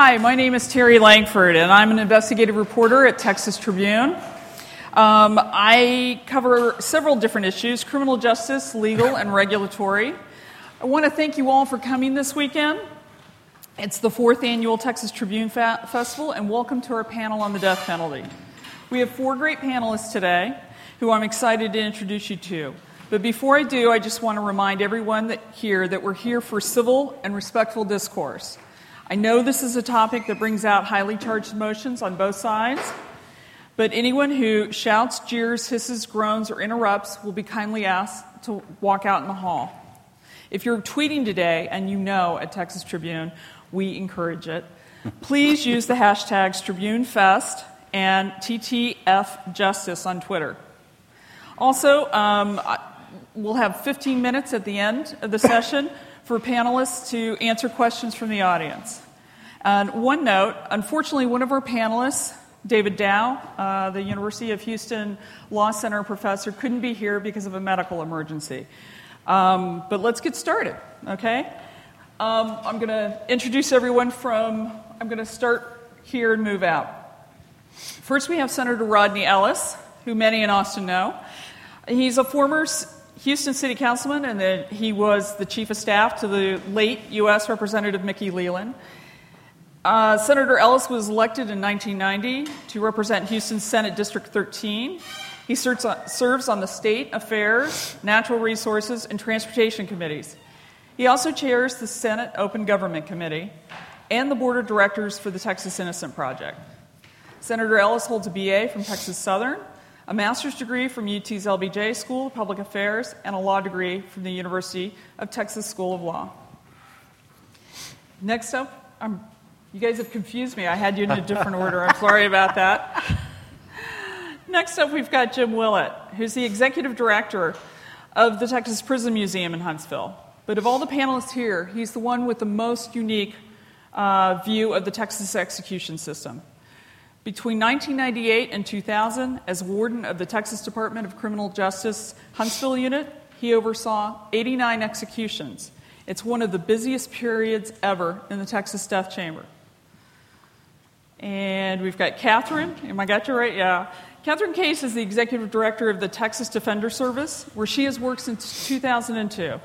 Hi, my name is Terri Langford, and I'm an investigative reporter at Texas Tribune. Um, I cover several different issues criminal justice, legal, and regulatory. I want to thank you all for coming this weekend. It's the fourth annual Texas Tribune Fa- Festival, and welcome to our panel on the death penalty. We have four great panelists today who I'm excited to introduce you to. But before I do, I just want to remind everyone that here that we're here for civil and respectful discourse. I know this is a topic that brings out highly charged emotions on both sides, but anyone who shouts, jeers, hisses, groans, or interrupts will be kindly asked to walk out in the hall. If you're tweeting today, and you know at Texas Tribune, we encourage it, please use the hashtags TribuneFest and TTFJustice on Twitter. Also, um, we'll have 15 minutes at the end of the session for panelists to answer questions from the audience. And one note unfortunately, one of our panelists, David Dow, uh, the University of Houston Law Center professor, couldn't be here because of a medical emergency. Um, but let's get started, okay? Um, I'm going to introduce everyone from, I'm going to start here and move out. First, we have Senator Rodney Ellis, who many in Austin know. He's a former Houston City Councilman, and the, he was the chief of staff to the late U.S. Representative Mickey Leland. Uh, Senator Ellis was elected in 1990 to represent Houston Senate District 13. He serves on the State Affairs, Natural Resources, and Transportation Committees. He also chairs the Senate Open Government Committee and the Board of Directors for the Texas Innocent Project. Senator Ellis holds a BA from Texas Southern a master's degree from UT's LBJ School of Public Affairs, and a law degree from the University of Texas School of Law. Next up, I'm, you guys have confused me. I had you in a different order. I'm sorry about that. Next up, we've got Jim Willett, who's the executive director of the Texas Prison Museum in Huntsville. But of all the panelists here, he's the one with the most unique uh, view of the Texas execution system. Between 1998 and 2000, as warden of the Texas Department of Criminal Justice Huntsville Unit, he oversaw 89 executions. It's one of the busiest periods ever in the Texas Death Chamber. And we've got Kathryn. Am I got you right? Yeah. Kathryn Kase is the executive director of the Texas Defender Service, where she has worked since 2002.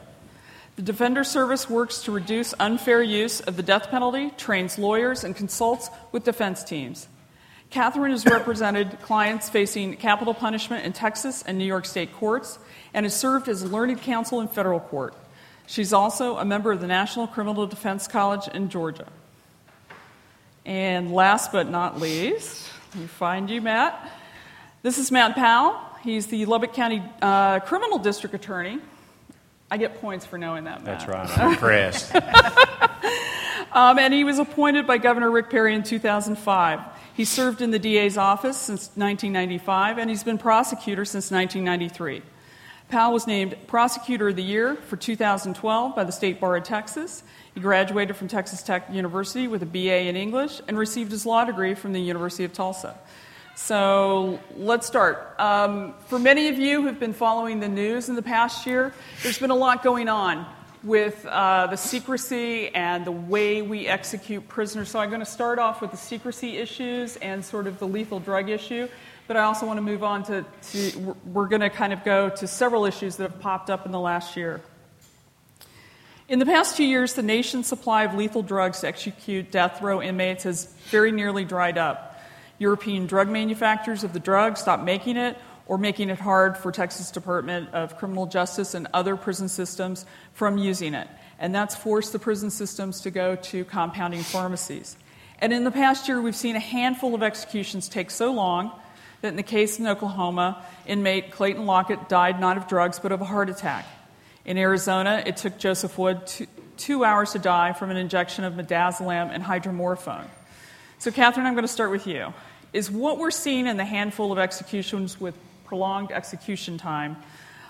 The Defender Service works to reduce unfair use of the death penalty, trains lawyers, and consults with defense teams. Kathryn has represented clients facing capital punishment in Texas and New York state courts and has served as learned counsel in federal court. She's also a member of the National Criminal Defense College in Georgia. And last but not least, let me find you, Matt. This is Matt Powell. He's the Lubbock County uh, Criminal District Attorney. I get points for knowing that, Matt. That's right. I'm impressed. um, and he was appointed by Governor Rick Perry in 2005. He served in the DA's office since 1995, and he's been prosecutor since 1993. Powell was named Prosecutor of the Year for 2012 by the State Bar of Texas. He graduated from Texas Tech University with a BA in English and received his law degree from the University of Tulsa. So let's start. Um, for many of you who've been following the news in the past year, there's been a lot going on with uh, the secrecy and the way we execute prisoners. So I'm going to start off with the secrecy issues and sort of the lethal drug issue. But I also want to move on to, to we're going to kind of go to several issues that have popped up in the last year. In the past two years, the nation's supply of lethal drugs to execute death row inmates has very nearly dried up. European drug manufacturers of the drug stopped making it or making it hard for Texas Department of Criminal Justice and other prison systems from using it. And that's forced the prison systems to go to compounding pharmacies. And in the past year, we've seen a handful of executions take so long that in the case in Oklahoma, inmate Clayton Lockett died not of drugs but of a heart attack. In Arizona, it took Joseph Wood two, two hours to die from an injection of midazolam and hydromorphone. So, Kathryn, I'm going to start with you. Is what we're seeing in the handful of executions with prolonged execution time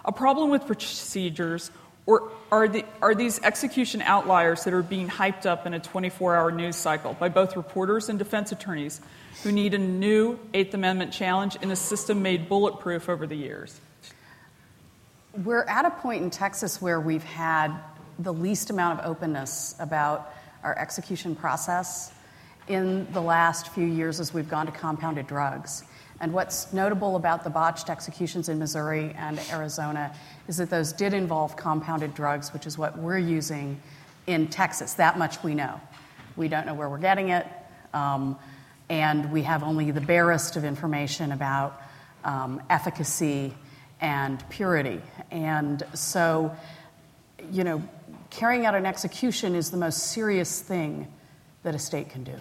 a problem with procedures, or are, the, are these execution outliers that are being hyped up in a 24 hour news cycle by both reporters and defense attorneys who need a new Eighth Amendment challenge in a system made bulletproof over the years? We're at a point in Texas where we've had the least amount of openness about our execution process in the last few years as we've gone to compounded drugs. And what's notable about the botched executions in Missouri and Arizona is that those did involve compounded drugs, which is what we're using in Texas. That much we know. We don't know where we're getting it, um, and we have only the barest of information about um, efficacy and purity. And so, you know, carrying out an execution is the most serious thing that a state can do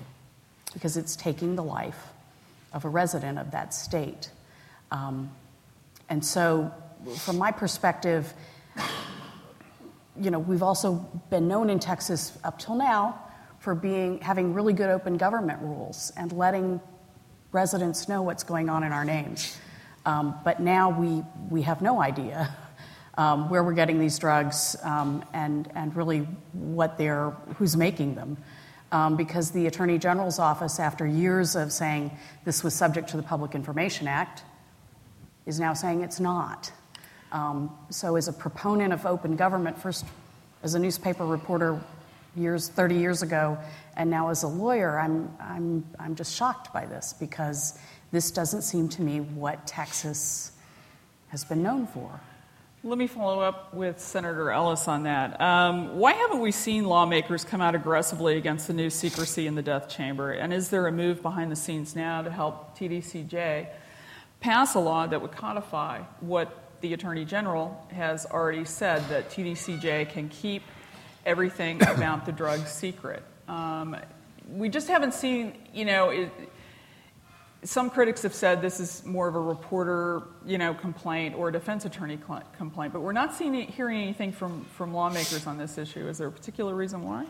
because it's taking the life of a resident of that state. Um, and so, from my perspective, you know, we've also been known in Texas up till now for being having really good open government rules and letting residents know what's going on in our names. Um, but now we, we have no idea um, where we're getting these drugs um, and, really what they're, who's making them. Because the Attorney General's office, after years of saying this was subject to the Public Information Act, is now saying it's not. So, as a proponent of open government, first as a newspaper reporter years, 30 years ago, and now as a lawyer, I'm, I'm, I'm just shocked by this because this doesn't seem to me what Texas has been known for. Let me follow up with Senator Ellis on that. Um, why haven't we seen lawmakers come out aggressively against the new secrecy in the death chamber? And is there a move behind the scenes now to help TDCJ pass a law that would codify what the Attorney General has already said that TDCJ can keep everything about the drug secret? Um, we just haven't seen, you know, it, some critics have said this is more of a reporter, you know, complaint or a defense attorney cl- complaint, but we're not seeing hearing anything from, from lawmakers on this issue. Is there a particular reason why?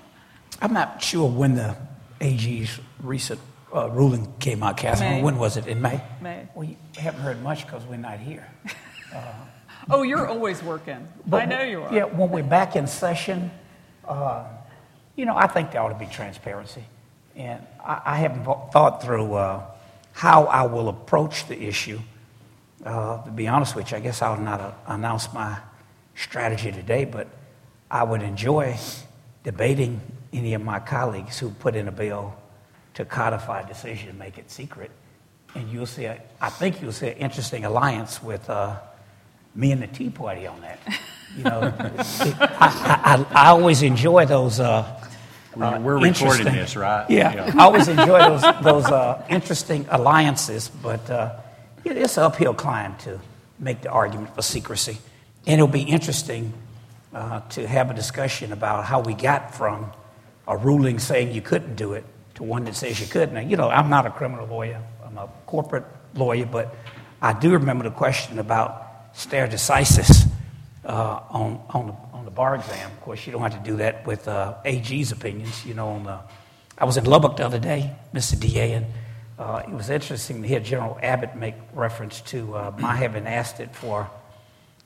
I'm not sure when the AG's recent uh, ruling came out, Kathryn. May. When was it? In May? May. We haven't heard much because we're not here. Uh, oh, you're always working. I know you are. Yeah, when we're back in session, uh, you know, I think there ought to be transparency. And I, I haven't thought through uh, how I will approach the issue. Uh, to be honest with you, I guess I'll not uh, announce my strategy today, but I would enjoy debating any of my colleagues who put in a bill to codify a decision and make it secret. And you'll see, a, I think you'll see an interesting alliance with uh, me and the Tea Party on that. You know, it, I, I, I, always enjoy those. Uh, uh, We're recording this, right? Yeah, yeah. I always enjoy those, those uh, interesting alliances, but uh, it's an uphill climb to make the argument for secrecy. And it'll be interesting uh, to have a discussion about how we got from a ruling saying you couldn't do it to one that says you could. Now, you know, I'm not a criminal lawyer, I'm a corporate lawyer, but I do remember the question about stare decisis uh, on, on, on the bar exam. Of course, you don't have to do that with uh, AG's opinions. You know, on the, I was in Lubbock the other day, Mr. DA, and uh, it was interesting to hear General Abbott make reference to uh, my having asked it for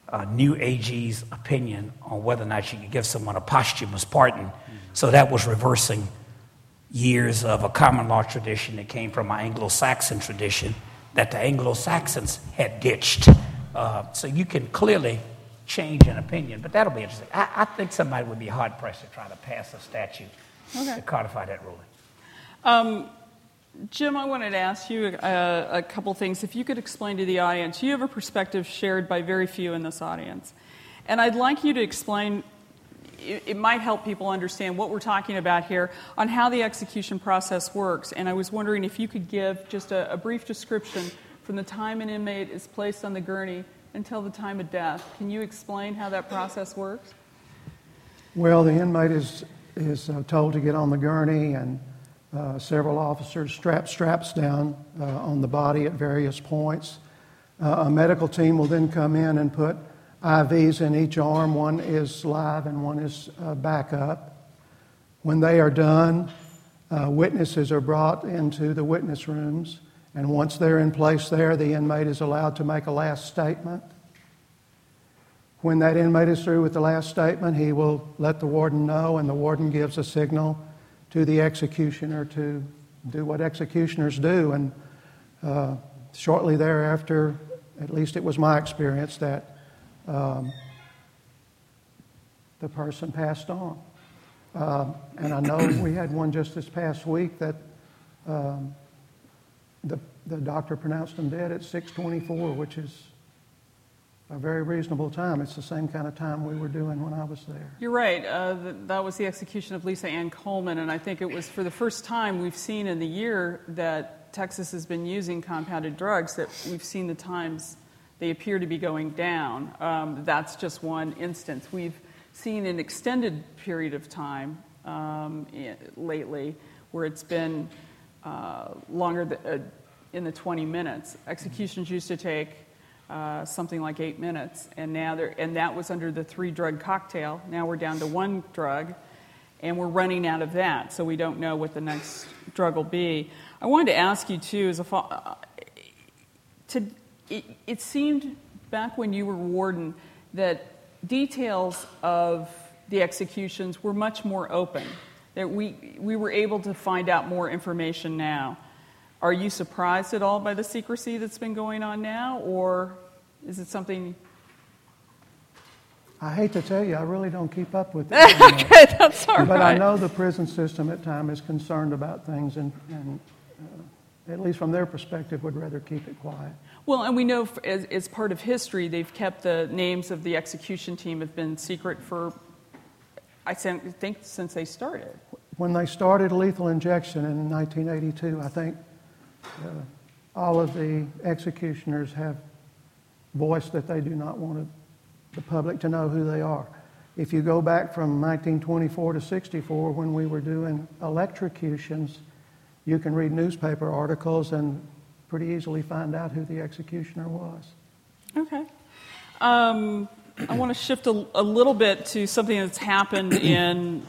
a new AG's opinion on whether or not you could give someone a posthumous pardon. So that was reversing years of a common law tradition that came from an Anglo Saxon tradition that the Anglo Saxons had ditched. Uh, so you can clearly change in opinion, but that'll be interesting. I, I think somebody would be hard pressed to try to pass a statute okay. to codify that ruling. Um, Jim, I wanted to ask you a, uh, a couple things. If you could explain to the audience, you have a perspective shared by very few in this audience. And I'd like you to explain, it, it might help people understand what we're talking about here on how the execution process works. And I was wondering if you could give just a, a brief description from the time an inmate is placed on the gurney until the time of death. Can you explain how that process works? Well, the inmate is, is uh, told to get on the gurney, and uh, several officers strap straps down uh, on the body at various points. Uh, a medical team will then come in and put IVs in each arm. One is live and one is uh, backup. When they are done, uh, witnesses are brought into the witness rooms. And once they're in place there, the inmate is allowed to make a last statement. When that inmate is through with the last statement, he will let the warden know, and the warden gives a signal to the executioner to do what executioners do. And uh, shortly thereafter, at least it was my experience, that um, the person passed on. Uh, and I know we had one just this past week that Um, the, the doctor pronounced him dead at 624, which is a very reasonable time. It's the same kind of time we were doing when I was there. You're right. Uh, that was the execution of Lisa Ann Coleman, and I think it was for the first time we've seen in the year that Texas has been using compounded drugs that we've seen the times they appear to be going down. Um, that's just one instance. We've seen an extended period of time um, lately where it's been uh, longer th- uh, in the 20 minutes. Executions used to take uh, something like eight minutes, and now they and that was under the three drug cocktail. Now we're down to one drug, and we're running out of that, so we don't know what the next drug will be. I wanted to ask you too, as a uh, to, it, it seemed back when you were warden that details of the executions were much more open. That we, we were able to find out more information now. Are you surprised at all by the secrecy that's been going on now, or is it something? I hate to tell you, I really don't keep up with it. okay, that's all but right. I know the prison system at times is concerned about things, and, and uh, at least from their perspective, would rather keep it quiet. Well, and we know as, as part of history, they've kept the names of the execution team have been secret for, I think, since they started. When they started lethal injection in 1982, I think uh, all of the executioners have voiced that they do not want the public to know who they are. If you go back from 1924 to 64, when we were doing electrocutions, you can read newspaper articles and pretty easily find out who the executioner was. Okay. Um, I want to shift a, a, little bit to something that's happened in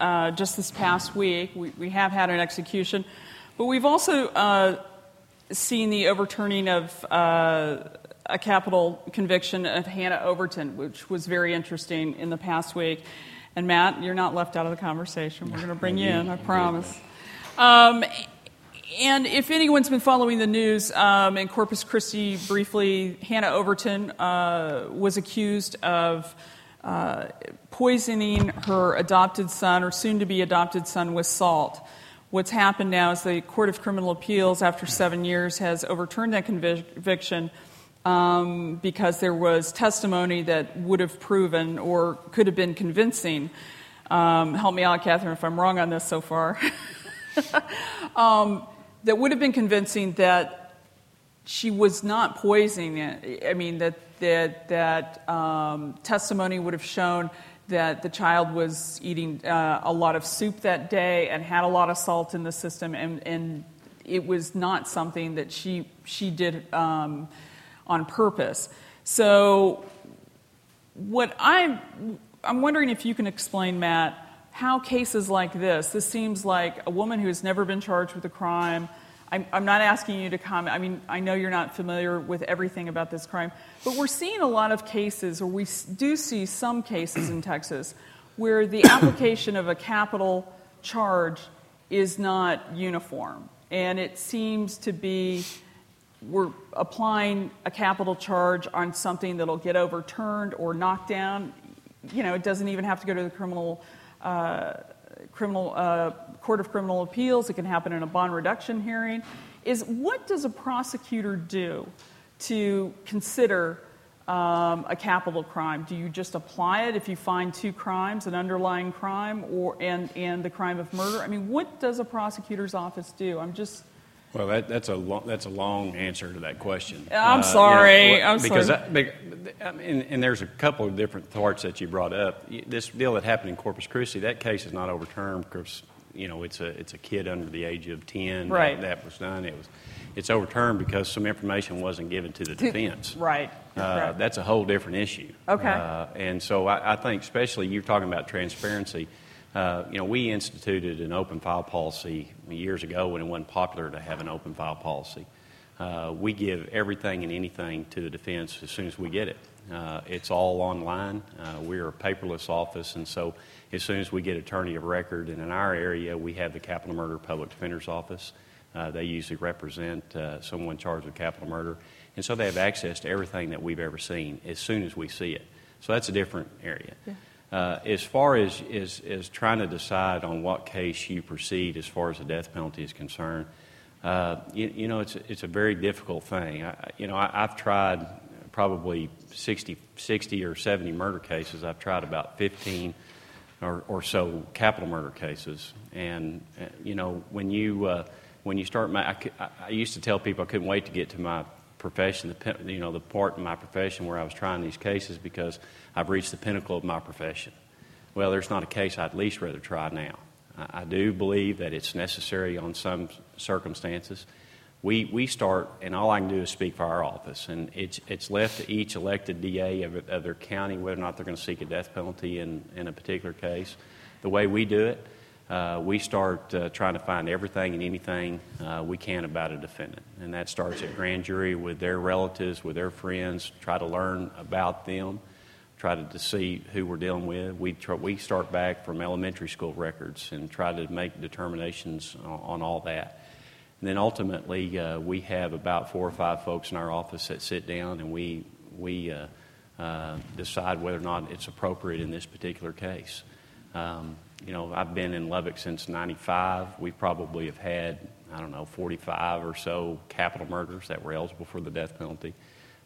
uh, just this past week. We, we have had an execution but we've also uh, seen the overturning of uh, a capital conviction of Hannah Overton, which was very interesting in the past week. And Matt, you're not left out of the conversation. We're going to bring you in, I promise. Um, and if anyone's been following the news um, in Corpus Christi briefly, Hannah Overton uh, was accused of uh, poisoning her adopted son or soon to be adopted son with salt. What's happened now is the Court of Criminal Appeals, after seven years, has overturned that conviction um, because there was testimony that would have proven or could have been convincing. Um, help me out, Kathryn, if I'm wrong on this so far. um, that would have been convincing that she was not poisoning it. I mean, that, that, that um, testimony would have shown that the child was eating uh, a lot of soup that day and had a lot of salt in the system, and, and it was not something that she, she did um, on purpose. So, what I'm, I'm wondering if you can explain, Matt, how cases like this, this seems like a woman who has never been charged with a crime, I'm, I'm, not asking you to comment. I mean, I know you're not familiar with everything about this crime, but we're seeing a lot of cases, or we do see some cases in Texas, where the application of a capital charge is not uniform. And it seems to be we're applying a capital charge on something that'll get overturned or knocked down. You know, it doesn't even have to go to the criminal. Uh, criminal uh, court of criminal appeals. It can happen in a bond reduction hearing. Is what does a prosecutor do to consider um, a capital crime? Do you just apply it if you find two crimes, an underlying crime, or and and the crime of murder? I mean, what does a prosecutor's office do? I'm just well, that, that's a long, that's a long answer to that question. I'm uh, sorry. You know, I'm because sorry. I, and, and, there's a couple of different parts that you brought up. This deal that happened in Corpus Christi, that case is not overturned because you know it's a it's a kid under the age of ten right. that, that was done. It was it's overturned because some information wasn't given to the defense. right. Uh, that's a whole different issue. Okay. Uh, and so I, I, think, especially you're talking about transparency. Uh, you know, we instituted an open file policy years ago when it wasn't popular to have an open file policy. Uh, we give everything and anything to the defense as soon as we get it. Uh, it's all online. Uh, we're a paperless office, and so as soon as we get attorney of record, and in our area, we have the capital murder public defender's office. Uh, they usually represent uh, someone charged with capital murder, and so they have access to everything that we've ever seen as soon as we see it. So that's a different area. Yeah. Uh, as far as, as, as trying to decide on what case you proceed as far as the death penalty is concerned, uh, you, you, know, it's, it's a very difficult thing. I, you know, I, have tried probably 60, 60 or 70 murder cases. I've tried about 15 or, or so capital murder cases. And, uh, you know, when you, uh, when you start, my, I, I, used to tell people I couldn't wait to get to my profession, the, you know, the part in my profession where I was trying these cases because I've reached the pinnacle of my profession. Well, there's not a case I'd least rather try now. I, I do believe that it's necessary on some circumstances. We, we start, and all I can do is speak for our office, and it's, it's left to each elected DA of, of their county whether or not they're going to seek a death penalty in, in a particular case. The way we do it, uh, we start uh, trying to find everything and anything uh, we can about a defendant. And that starts at grand jury with their relatives, with their friends, try to learn about them, try to, see who we're dealing with. We, we start back from elementary school records and try to make determinations on, on all that. And then ultimately, uh, we have about four or five folks in our office that sit down and we, we uh, uh, decide whether or not it's appropriate in this particular case. Um, you know, I've been in Lubbock since 95. We probably have had, I don't know, 45 or so capital murders that were eligible for the death penalty.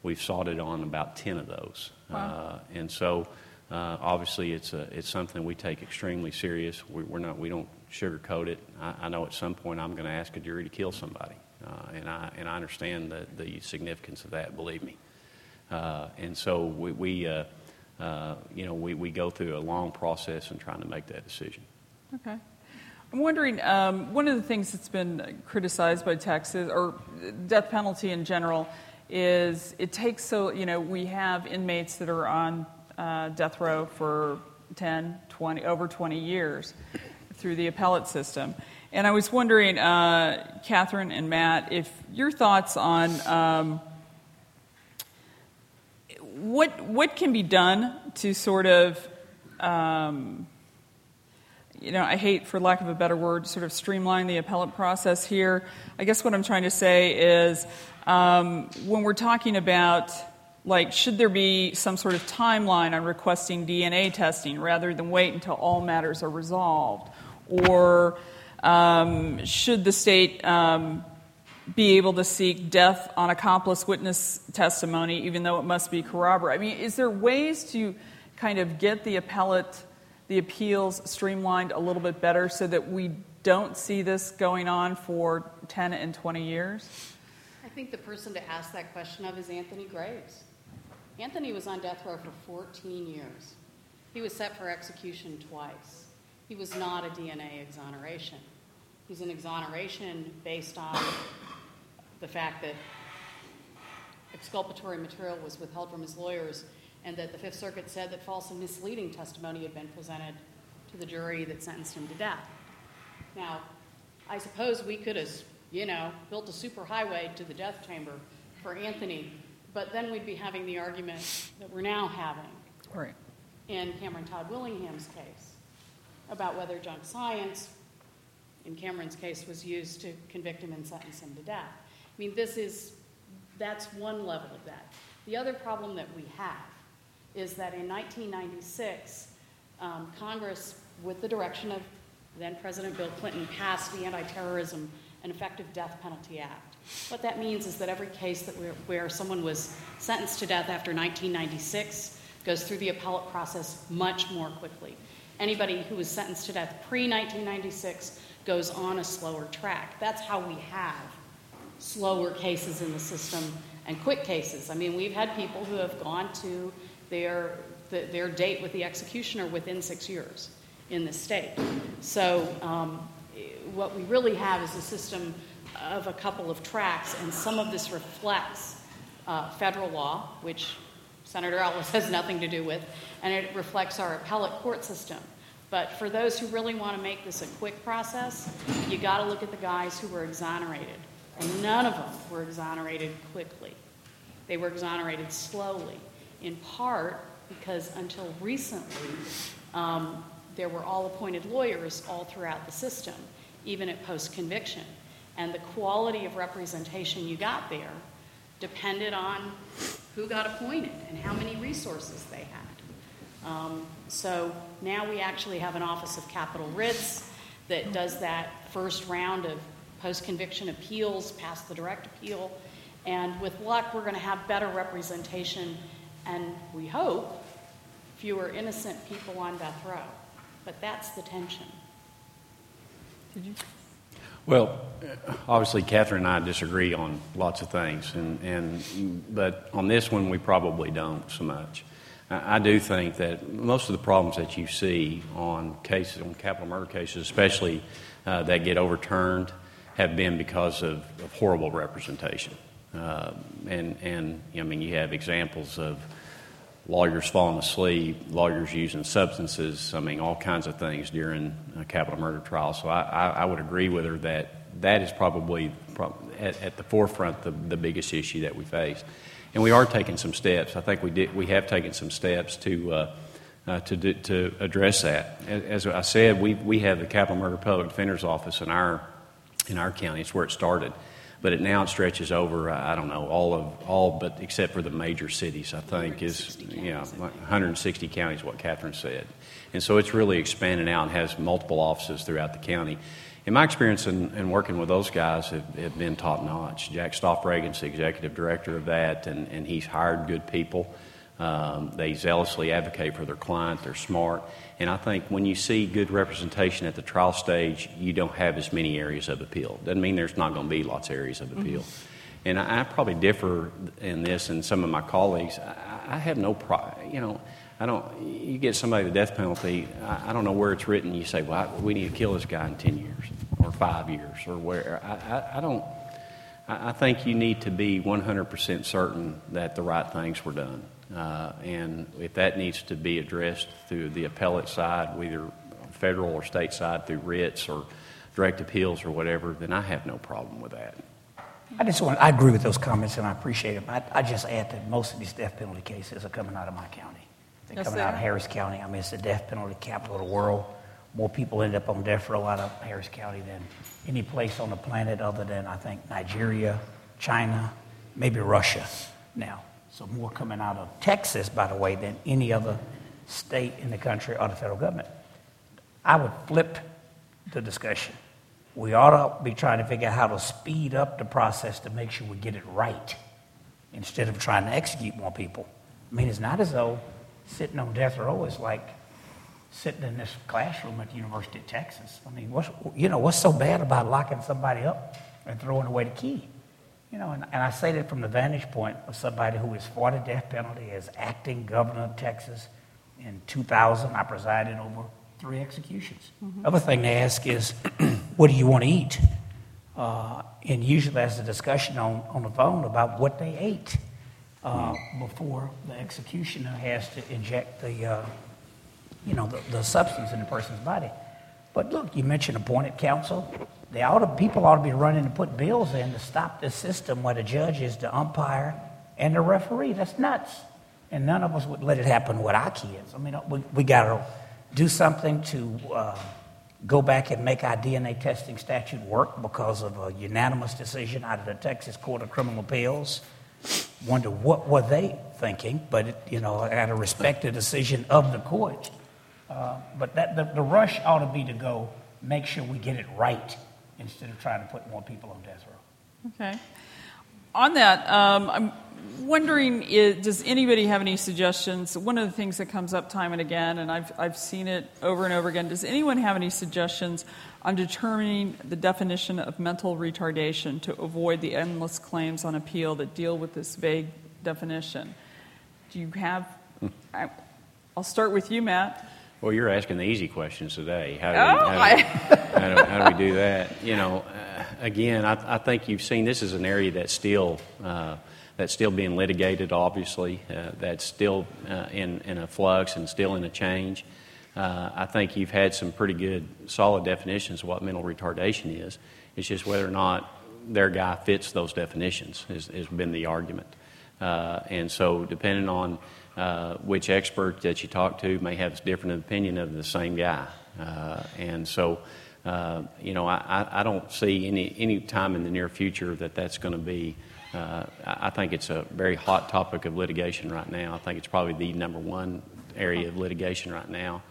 We've sought it on about 10 of those. Wow. Uh, and so, uh, obviously, it's, a, it's something we take extremely serious. We, are not, we don't sugarcoat it. I, I, know at some point I'm going to ask a jury to kill somebody. Uh, and, I, and I understand the, the significance of that, believe me. Uh, and so we, we uh, you know, we, we go through a long process in trying to make that decision. Okay. I'm wondering, um, one of the things that's been criticized by Texas, or death penalty in general, is it takes so, you know, we have inmates that are on uh, death row for 10, 20, over 20 years through the appellate system. And I was wondering, uh, Kathryn and Matt, if your thoughts on um, what what can be done to sort of um, you know, I hate, for lack of a better word, sort of streamline the appellate process here. I guess what I'm trying to say is um, when we're talking about, like, should there be some sort of timeline on requesting DNA testing rather than wait until all matters are resolved? Or um, should the state um, be able to seek death on accomplice witness testimony, even though it must be corroborated? I mean, is there ways to kind of get the appellate, the appeals streamlined a little bit better so that we don't see this going on for 10 and 20 years? I think the person to ask that question of is Anthony Graves. Anthony was on death row for 14 years. He was set for execution twice. He was not a DNA exoneration. He's an exoneration based on the fact that exculpatory material was withheld from his lawyers and that the Fifth Circuit said that false and misleading testimony had been presented to the jury that sentenced him to death. Now, I suppose we could have, you know, built a superhighway to the death chamber for Anthony, but then we'd be having the argument that we're now having right. in Cameron Todd Willingham's case about whether junk science, in Cameron's case, was used to convict him and sentence him to death. I mean, this is, that's one level of that. The other problem that we have is that in 1996, um, Congress, with the direction of then President Bill Clinton, passed the Anti Terrorism and Effective Death Penalty Act. What that means is that every case that where someone was sentenced to death after 1996 goes through the appellate process much more quickly. Anybody who was sentenced to death pre 1996 goes on a slower track. That's how we have slower cases in the system and quick cases. I mean, we've had people who have gone to their, the, their date with the executioner within six years in the state. So, um, what we really have is a system of a couple of tracks, and some of this reflects uh, federal law, which Senator Ellis has nothing to do with, and it reflects our appellate court system. But for those who really want to make this a quick process, you got to look at the guys who were exonerated. And none of them were exonerated quickly. They were exonerated slowly, in part because until recently, um, there were all appointed lawyers all throughout the system, even at post conviction. And the quality of representation you got there depended on who got appointed and how many resources they had. Um, so now we actually have an Office of Capital Writs that does that first round of post conviction appeals past the direct appeal. And with luck, we're going to have better representation and we hope fewer innocent people on death row. But that's the tension. Did you? Well, obviously, Kathryn and I disagree on lots of things, and, and but on this one, we probably don't so much. I, I do think that most of the problems that you see on cases, on capital murder cases, especially uh, that get overturned, have been because of, of horrible representation. Uh, and and I mean, you have examples of lawyers falling asleep, lawyers using substances, I mean, all kinds of things during a capital murder trial. So I, I, I would agree with her that that is probably at, at the forefront the, the biggest issue that we face. And we are taking some steps. I think we, did, we have taken some steps to, uh, uh, to, do, to address that. As I said, we, we have the Capital Murder Public Defender's Office in our, in our county. It's where it started but it now stretches over I don't know all of all but except for the major cities I think is you know 160 counties what Kathryn said, and so it's really expanding out and has multiple offices throughout the county. In my experience in, in working with those guys have, have been top notch. Jack Stoffregan's the executive director of that, and, and he's hired good people. Um, they zealously advocate for their client. They're smart. And I think when you see good representation at the trial stage, you don't have as many areas of appeal. Doesn't mean there's not going to be lots of areas of appeal. Mm-hmm. And I, I, probably differ in this and some of my colleagues. I, I have no pride. You know, I don't. You get somebody the death penalty. I, I, don't know where it's written. You say, "Well, we need to kill this guy in ten years or five years or where." I, I don't. I think you need to be 100% certain that the right things were done. Uh, and if that needs to be addressed through the appellate side, whether federal or state side through writs or direct appeals or whatever, then I have no problem with that. I just want, I agree with those comments and I appreciate them. I, I just add that most of these death penalty cases are coming out of my county. They're yes, coming out of Harris County. I mean, it's the death penalty capital of the world. More people end up on death row out of Harris County than any place on the planet other than, I think, Nigeria, China, maybe Russia now. So more coming out of Texas, by the way, than any other state in the country or the federal government. I would flip the discussion. We ought to be trying to figure out how to speed up the process to make sure we get it right instead of trying to execute more people. I mean, it's not as though sitting on death row is like sitting in this classroom at the University of Texas. I mean, what's, you know, what's so bad about locking somebody up and throwing away the key? You know, and, and I say that from the vantage point of somebody who was fought a death penalty as acting governor of Texas. In 2000, I presided over three executions. Mm-hmm. Other thing they ask is, what do you want to eat? Uh, and usually there's a discussion on, on the phone about what they ate uh, before the executioner has to inject the, uh, you know, the, the substance in the person's body. But look, you mentioned appointed counsel. They ought to, people ought to be running to put bills in to stop this system where the judge is the umpire and the referee. That's nuts. And none of us would let it happen with our kids. I mean, we, we got to do something to uh, go back and make our DNA testing statute work because of a unanimous decision out of the Texas Court of Criminal Appeals. Wonder what were they thinking, but it, you know, I got to respect the decision of the court. Uh, but that the, the rush ought to be to go make sure we get it right instead of trying to put more people on death row. Okay. On that, um, I'm wondering is, does anybody have any suggestions? One of the things that comes up time and again, and I've, I've seen it over and over again, does anyone have any suggestions on determining the definition of mental retardation to avoid the endless claims on appeal that deal with this vague definition? Do you have? I, I'll start with you, Matt. Well, you're asking the easy questions today. How do, we, oh, how, do, how, do, how do, we do that? You know, uh, again, I, I, think you've seen this is an area that's still uh, that's still being litigated. Obviously, uh, that's still uh, in in a flux and still in a change. Uh, I think you've had some pretty good, solid definitions of what mental retardation is. It's just whether or not their guy fits those definitions has, has been the argument. Uh, and so, depending on uh, which expert that you talk to may have a different opinion of the same guy. Uh, and so, uh, you know, I, I don't see any, any time in the near future that that's going to be. Uh, I think it's a very hot topic of litigation right now. I think it's probably the number one area of litigation right now,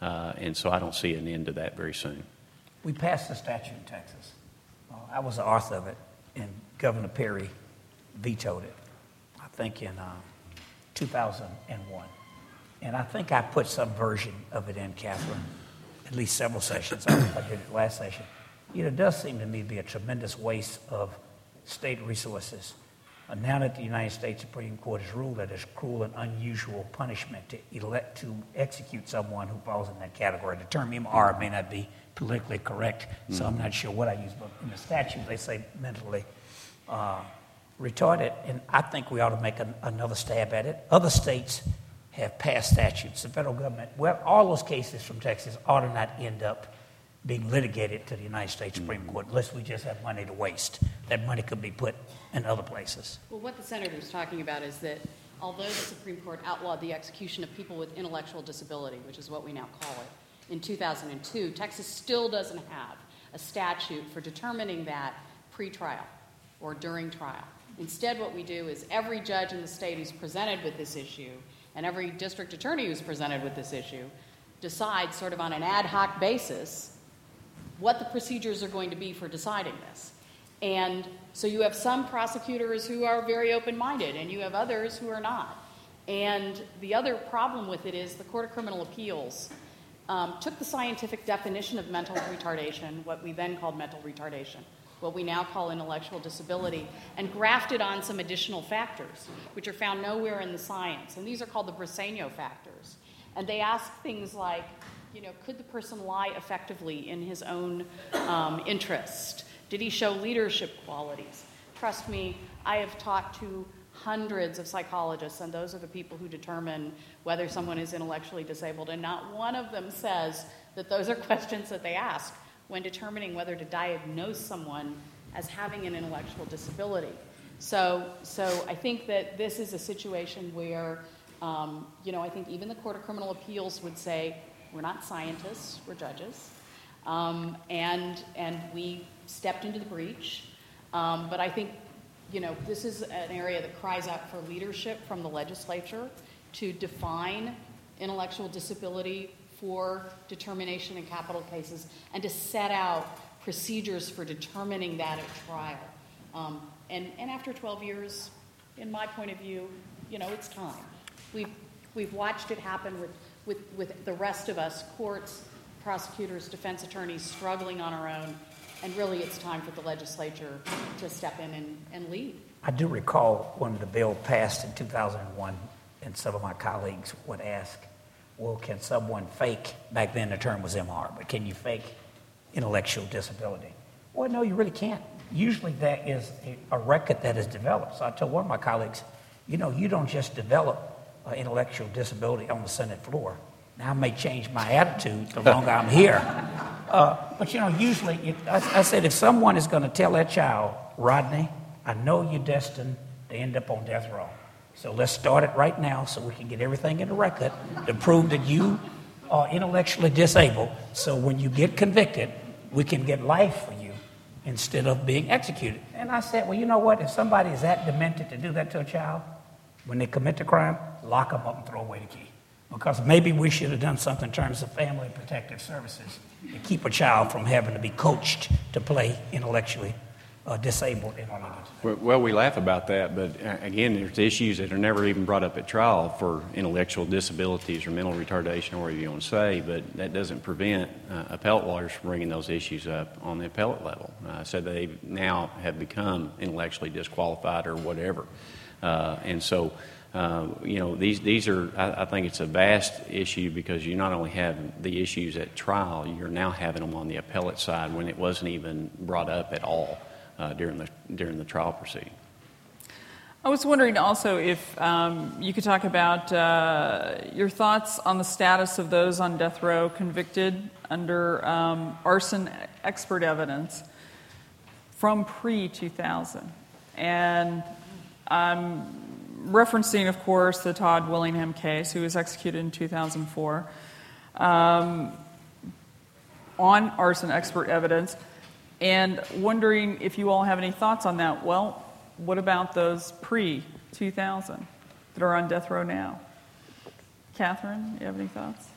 uh, and so I don't see an end to that very soon. We passed a statute in Texas. I was the author of it, and Governor Perry vetoed it, I think in 2001. And I think I put some version of it in, Kathryn, at least several sessions. I, I did it last session. You know, it does seem to me to be a tremendous waste of state resources. Uh, now that the United States Supreme Court has ruled that it's cruel and unusual punishment to elect to execute someone who falls in that category. The term MR may not be politically correct, so I'm not sure what I use, but in the statute they say mentally uh, retarded, and I think we ought to make an, another stab at it. Other states have passed statutes. The federal government, well, all those cases from Texas ought to not end up being litigated to the United States Supreme mm-hmm. Court unless we just have money to waste. That money could be put in other places. Well, what the senator's talking about is that although the Supreme Court outlawed the execution of people with intellectual disability, which is what we now call it, in 2002, Texas still doesn't have a statute for determining that pre-trial or during trial. Instead, what we do is every judge in the state who's presented with this issue and every district attorney who's presented with this issue decides, sort of on an ad hoc basis, what the procedures are going to be for deciding this. And so you have some prosecutors who are very open minded, and you have others who are not. And the other problem with it is the Court of Criminal Appeals um, took the scientific definition of mental retardation, what we then called mental retardation, what we now call intellectual disability, and grafted on some additional factors, which are found nowhere in the science. And these are called the Briseno factors. And they ask things like, you know, could the person lie effectively in his own um, interest? Did he show leadership qualities? Trust me, I have talked to hundreds of psychologists, and those are the people who determine whether someone is intellectually disabled, and not one of them says that those are questions that they ask when determining whether to diagnose someone as having an intellectual disability. So, so I think that this is a situation where, um, you know, I think even the Court of Criminal Appeals would say, we're not scientists, we're judges. Um, and, and we stepped into the breach. Um, but I think, you know, this is an area that cries out for leadership from the legislature to define intellectual disability for determination in capital cases and to set out procedures for determining that at trial. Um, and, and after 12 years, in my point of view, you know, it's time. We've, we've watched it happen with, with, with the rest of us, courts, prosecutors, defense attorneys, struggling on our own. And really, it's time for the legislature to step in and, and lead. I do recall when the bill passed in 2001, and some of my colleagues would ask, well, can someone fake, back then the term was MR, but can you fake intellectual disability? Well, no, you really can't. Usually that is a, record that is developed. So I told one of my colleagues, you know, you don't just develop intellectual disability on the Senate floor. Now I may change my attitude the longer I'm here. Uh, but you know, usually, I, I said, if someone is going to tell that child, Rodney, I know you're destined to end up on death row. So let's start it right now so we can get everything in the record to prove that you are intellectually disabled. So when you get convicted, we can get life for you instead of being executed. And I said, well, you know what? If somebody is that demented to do that to a child, when they commit the crime, lock them up and throw away the key. Because maybe we should have done something in terms of family protective services to keep a child from having to be coached to play intellectually uh, disabled in order to. Well, we laugh about that, but uh, again, there's issues that are never even brought up at trial for intellectual disabilities or mental retardation, or whatever you want to say, but that doesn't prevent uh, appellate lawyers from bringing those issues up on the appellate level. Uh, so they now have become intellectually disqualified or whatever. Uh, and so, uh, you know, these, these are, I, I, think it's a vast issue because you not only have the issues at trial, you're now having them on the appellate side when it wasn't even brought up at all during, the, during the trial proceeding. I was wondering also if um, you could talk about uh, your thoughts on the status of those on death row convicted under um, arson expert evidence from pre 2000. And I'm referencing, of course, the Todd Willingham case, who was executed in 2004, um, on arson expert evidence and wondering if you all have any thoughts on that. Well, what about those pre 2000 that are on death row now? Kathryn, you have any thoughts?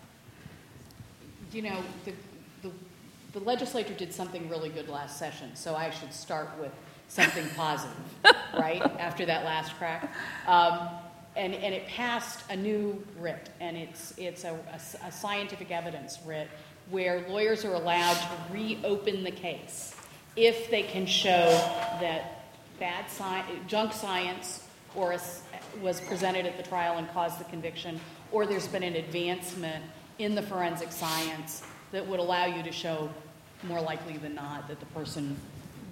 You know, the, the, the legislature did something really good last session, so I should start with something positive, right? After that last crack. Um, and, and it passed a new writ, and it's, it's a, a, a scientific evidence writ where lawyers are allowed to reopen the case if they can show that bad sci- junk science or a, was presented at the trial and caused the conviction, or there's been an advancement in the forensic science that would allow you to show more likely than not that the person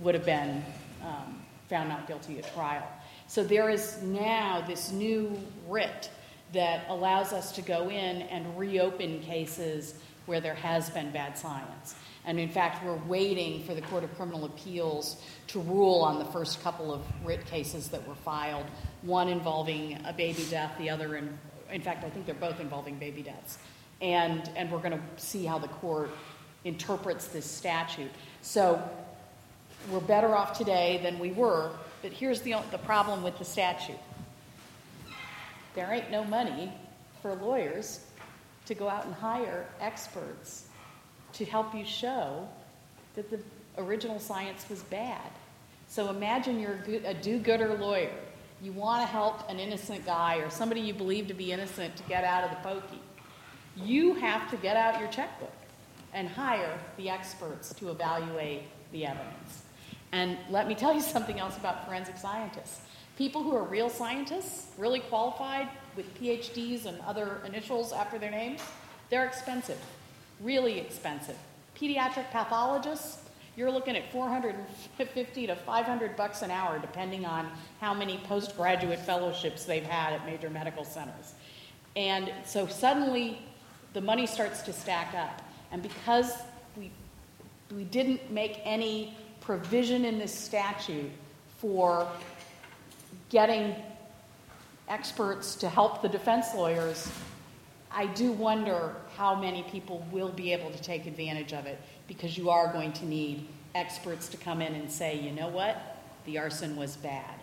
would have been um, found not guilty at trial. So there is now this new writ that allows us to go in and reopen cases where there has been bad science. And in fact, we're waiting for the Court of Criminal Appeals to rule on the first couple of writ cases that were filed, one involving a baby death, the other, in, in fact, I think they're both involving baby deaths. And, and we're going to see how the court interprets this statute. So we're better off today than we were but here's the, the problem with the statute there ain't no money for lawyers to go out and hire experts to help you show that the original science was bad. So imagine you're a do gooder lawyer. You want to help an innocent guy or somebody you believe to be innocent to get out of the pokey. You have to get out your checkbook and hire the experts to evaluate the evidence. And let me tell you something else about forensic scientists. People who are real scientists, really qualified with PhDs and other initials after their names, they're expensive, really expensive. Pediatric pathologists, you're looking at 450 to 500 bucks an hour, depending on how many postgraduate fellowships they've had at major medical centers. And so suddenly the money starts to stack up. And because we, we didn't make any provision in this statute for getting experts to help the defense lawyers, I do wonder how many people will be able to take advantage of it because you are going to need experts to come in and say, you know what, the arson was bad.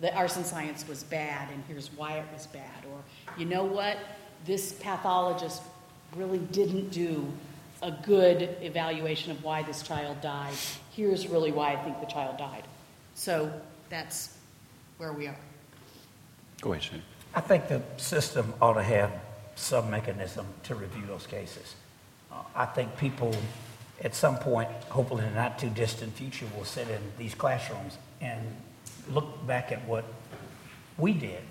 The arson science was bad, and here's why it was bad. Or, you know what, this pathologist really didn't do a good evaluation of why this child died. Here's really why I think the child died. So that's where we are. Go ahead, Senator. I think the system ought to have some mechanism to review those cases. Uh, I think people, at some point, hopefully in a not too distant future, will sit in these classrooms and look back at what we did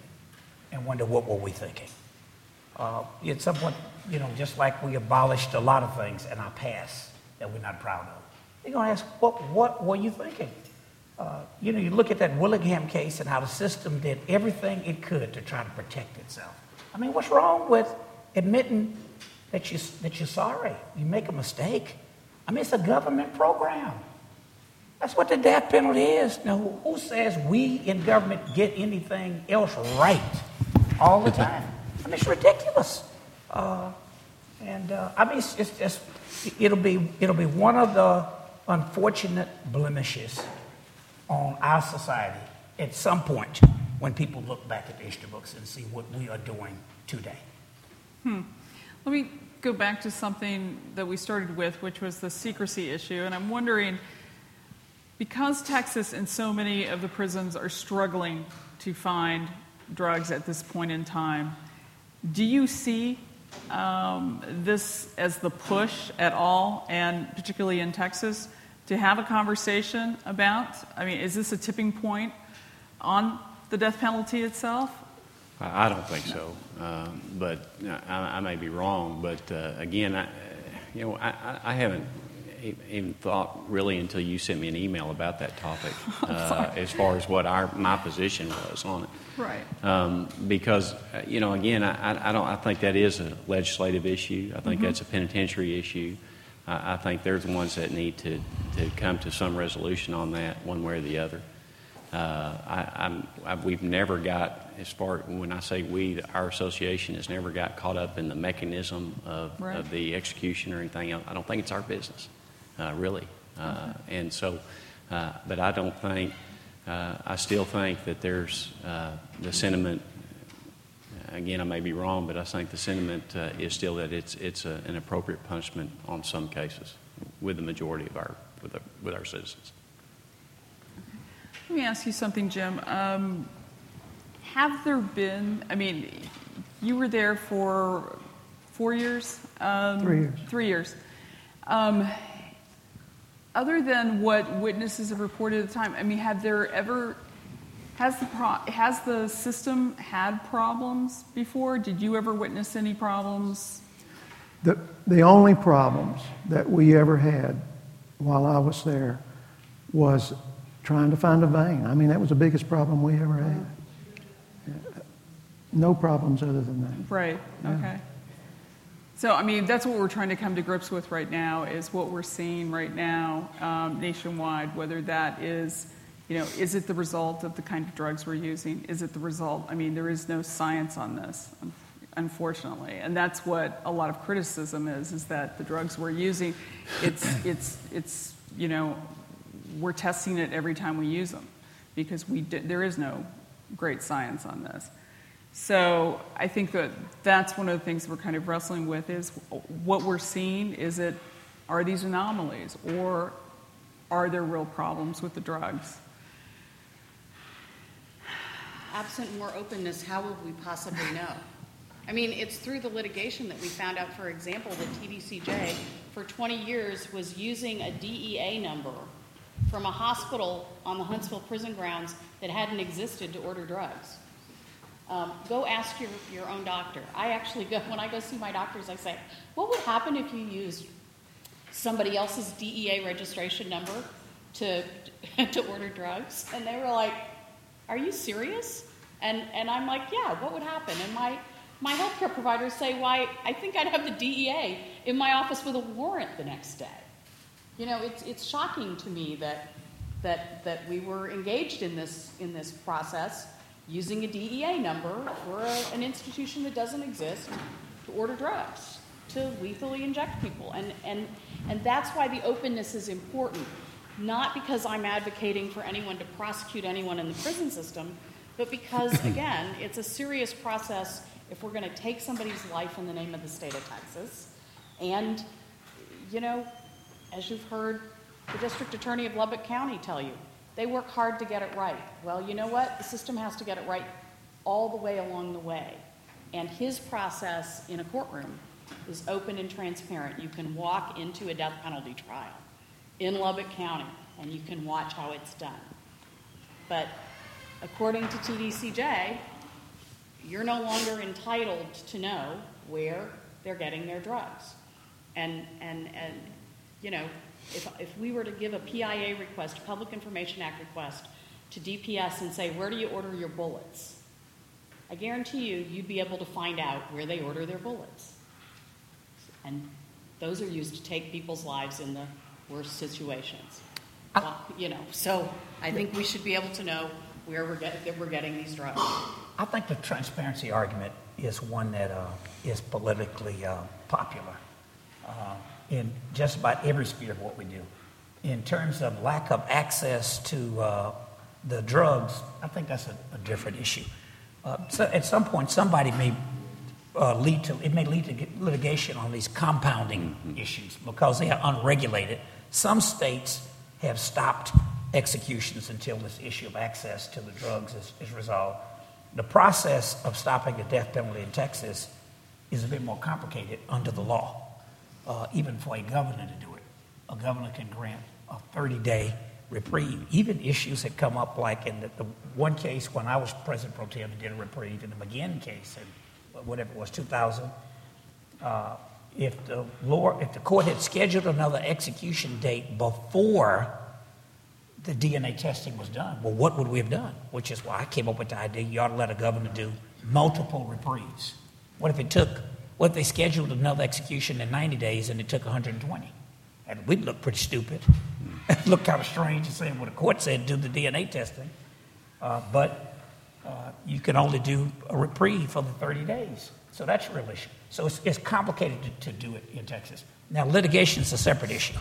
and wonder what were we thinking. Uh, at some point, you know, just like we abolished a lot of things in our past that we're not proud of. They're going to ask, what, what were you thinking? Uh, you know, you look at that Willingham case and how the system did everything it could to try to protect itself. I mean, what's wrong with admitting that, you, that you're sorry? You make a mistake. I mean, it's a government program. That's what the death penalty is. Now, who says we in government get anything else right all the time? I mean, it's ridiculous. Uh, and uh, I mean, it's, it's just, it'll be, it'll be one of the unfortunate blemishes on our society at some point when people look back at the history books and see what we are doing today. Hmm. Let me go back to something that we started with, which was the secrecy issue. And I'm wondering, because Texas and so many of the prisons are struggling to find drugs at this point in time, do you see um, this as the push at all, and particularly in Texas, to have a conversation about? I mean, is this a tipping point on the death penalty itself? I don't think so, um, but I, I, may be wrong. But uh, again, I, you know, I, I, haven't even thought really until you sent me an email about that topic, uh, as far as what our my position was on it. Right. Um, because uh, you know, again, I, I, don't. I think that is a legislative issue. I think mm-hmm. that's a penitentiary issue. I, I think they're the ones that need to to come to some resolution on that, one way or the other. Uh, I, I, we've never got as far when I say we, our association has never got caught up in the mechanism of, right. of the execution or anything else. I don't think it's our business, uh, really. Uh, and so, uh, but I don't think uh, I still think that there's uh, the sentiment, again, I may be wrong, but I think the sentiment uh, is still that it's, it's a, an appropriate punishment on some cases with the majority of our, with our, with our citizens. Let me ask you something, Jim. Um, have there been, I mean, you were there for four years? Um, three years. Three years. Um, other than what witnesses have reported at the time, I mean, have there ever has the pro- has the system had problems before? Did you ever witness any problems? The the only problems that we ever had while I was there was trying to find a vein. I mean, that was the biggest problem we ever had. No problems other than that. Right. Yeah. Okay. So, I mean, that's what we're trying to come to grips with right now is what we're seeing right now um, nationwide, whether that is, you know, is it the result of the kind of drugs we're using? Is it the result? I mean, there is no science on this, unfortunately. And that's what a lot of criticism is, is that the drugs we're using, it's, it's, it's you know, we're testing it every time we use them because we there is no great science on this. So I think that that's one of the things we're kind of wrestling with is what we're seeing. Is it are these anomalies or are there real problems with the drugs? Absent more openness, how would we possibly know? I mean, it's through the litigation that we found out, for example, that TDCJ for 20 years was using a DEA number from a hospital on the Huntsville prison grounds that hadn't existed to order drugs. Um, go ask your, your own doctor. I actually go, when I go see my doctors, I say, what would happen if you used somebody else's DEA registration number to, to order drugs? And they were like, are you serious? And, and I'm like, yeah, what would happen? And my, my healthcare providers say, why, I think I'd have the DEA in my office with a warrant the next day. You know, it's, it's shocking to me that, that, that we were engaged in this, in this process using a DEA number for a, an institution that doesn't exist to order drugs, to lethally inject people. And, and, and that's why the openness is important, not because I'm advocating for anyone to prosecute anyone in the prison system, but because, again, it's a serious process if we're going to take somebody's life in the name of the state of Texas. And, you know, as you've heard the district attorney of Lubbock County tell you, they work hard to get it right. Well, you know what? The system has to get it right all the way along the way. And his process in a courtroom is open and transparent. You can walk into a death penalty trial in Lubbock County and you can watch how it's done. But according to TDCJ, you're no longer entitled to know where they're getting their drugs. And, and, and you know, if, if we were to give a PIA request, Public Information Act request, to DPS and say, where do you order your bullets? I guarantee you, you'd be able to find out where they order their bullets. And those are used to take people's lives in the worst situations. Well, you know, so I think we should be able to know where we're, get, we're getting these drugs. I think the transparency argument is one that uh, is politically uh, popular. Uh, in just about every sphere of what we do. In terms of lack of access to uh, the drugs, I think that's a, a different issue. Uh, so at some point, somebody may uh, lead to it may lead to litigation on these compounding issues because they are unregulated. Some states have stopped executions until this issue of access to the drugs is, is resolved. The process of stopping the death penalty in Texas is a bit more complicated under the law uh, even for a governor to do it. A governor can grant a 30 day reprieve. Even issues had come up, like in the, the, one case when I was president pro tem, did a reprieve in the McGinn case, and whatever it was, 2000. Uh, if the if the court had scheduled another execution date before the DNA testing was done, well, what would we have done? Which is why I came up with the idea you ought to let a governor do multiple reprieves. What if it took what if they scheduled another execution in 90 days and it took 120. And we'd look pretty stupid. look kind of strange to say what the court said do the DNA testing. Uh, but uh, you can only do a reprieve for the 30 days. So that's a real issue. So it's, it's complicated to, to, do it in Texas. Now, litigation is a separate issue,